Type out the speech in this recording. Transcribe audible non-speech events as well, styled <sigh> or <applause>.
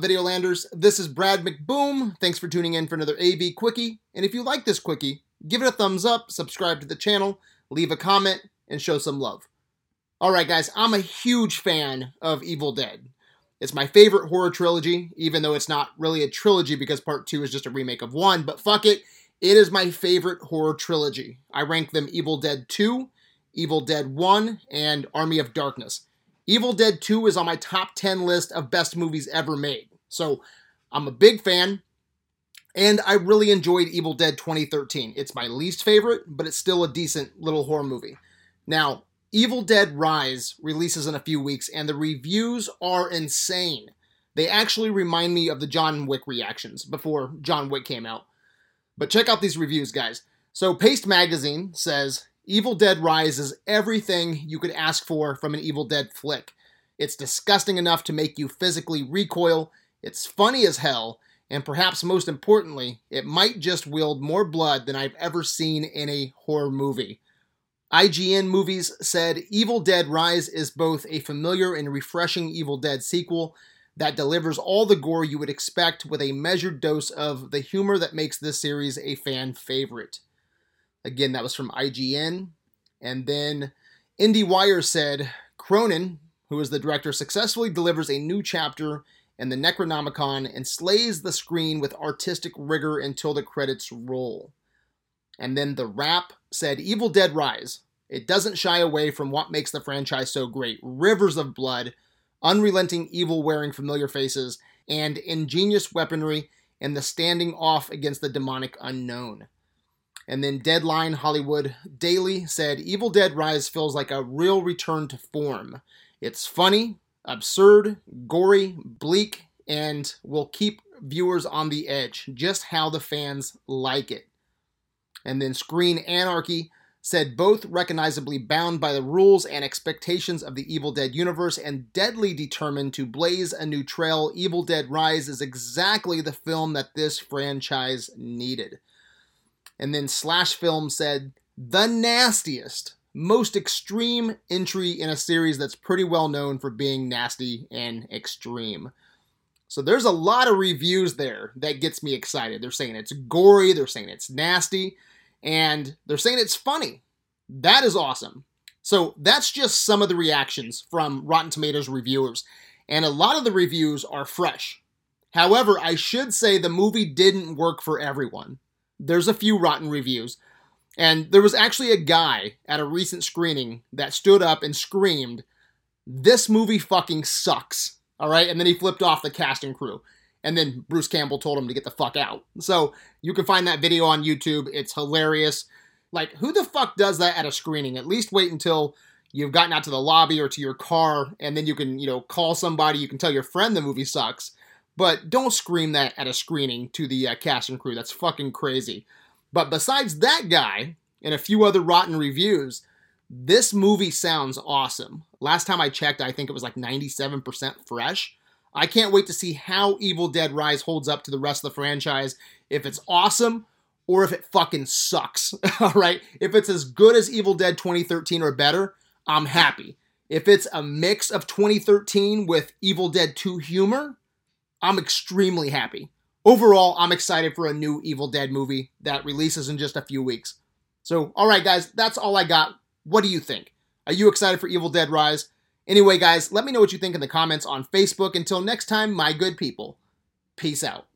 up, Videolanders? This is Brad McBoom. Thanks for tuning in for another AV Quickie. And if you like this Quickie, give it a thumbs up, subscribe to the channel, leave a comment, and show some love. Alright, guys, I'm a huge fan of Evil Dead. It's my favorite horror trilogy, even though it's not really a trilogy because part two is just a remake of one, but fuck it, it is my favorite horror trilogy. I rank them Evil Dead 2, Evil Dead 1, and Army of Darkness. Evil Dead 2 is on my top 10 list of best movies ever made. So I'm a big fan, and I really enjoyed Evil Dead 2013. It's my least favorite, but it's still a decent little horror movie. Now, Evil Dead Rise releases in a few weeks, and the reviews are insane. They actually remind me of the John Wick reactions before John Wick came out. But check out these reviews, guys. So, Paste Magazine says Evil Dead Rise is everything you could ask for from an Evil Dead flick. It's disgusting enough to make you physically recoil, it's funny as hell, and perhaps most importantly, it might just wield more blood than I've ever seen in a horror movie. IGN Movies said Evil Dead Rise is both a familiar and refreshing Evil Dead sequel that delivers all the gore you would expect with a measured dose of the humor that makes this series a fan favorite. Again, that was from IGN. And then IndieWire said Cronin, who is the director, successfully delivers a new chapter in the Necronomicon and slays the screen with artistic rigor until the credits roll. And then The Wrap said Evil Dead Rise. It doesn't shy away from what makes the franchise so great rivers of blood, unrelenting evil wearing familiar faces, and ingenious weaponry and the standing off against the demonic unknown. And then Deadline Hollywood Daily said Evil Dead Rise feels like a real return to form. It's funny, absurd, gory, bleak, and will keep viewers on the edge, just how the fans like it. And then Screen Anarchy said both recognizably bound by the rules and expectations of the Evil Dead universe and deadly determined to blaze a new trail, Evil Dead Rise is exactly the film that this franchise needed. And then Slash Film said, the nastiest, most extreme entry in a series that's pretty well known for being nasty and extreme. So there's a lot of reviews there that gets me excited. They're saying it's gory, they're saying it's nasty, and they're saying it's funny. That is awesome. So that's just some of the reactions from Rotten Tomatoes reviewers, and a lot of the reviews are fresh. However, I should say the movie didn't work for everyone. There's a few rotten reviews, and there was actually a guy at a recent screening that stood up and screamed, This movie fucking sucks. All right. And then he flipped off the cast and crew. And then Bruce Campbell told him to get the fuck out. So you can find that video on YouTube. It's hilarious. Like, who the fuck does that at a screening? At least wait until you've gotten out to the lobby or to your car, and then you can, you know, call somebody. You can tell your friend the movie sucks. But don't scream that at a screening to the uh, cast and crew. That's fucking crazy. But besides that guy and a few other rotten reviews, this movie sounds awesome. Last time I checked, I think it was like 97% fresh. I can't wait to see how Evil Dead Rise holds up to the rest of the franchise. If it's awesome or if it fucking sucks. <laughs> All right? If it's as good as Evil Dead 2013 or better, I'm happy. If it's a mix of 2013 with Evil Dead 2 humor, I'm extremely happy. Overall, I'm excited for a new Evil Dead movie that releases in just a few weeks. So, all right, guys, that's all I got. What do you think? Are you excited for Evil Dead Rise? Anyway, guys, let me know what you think in the comments on Facebook. Until next time, my good people, peace out.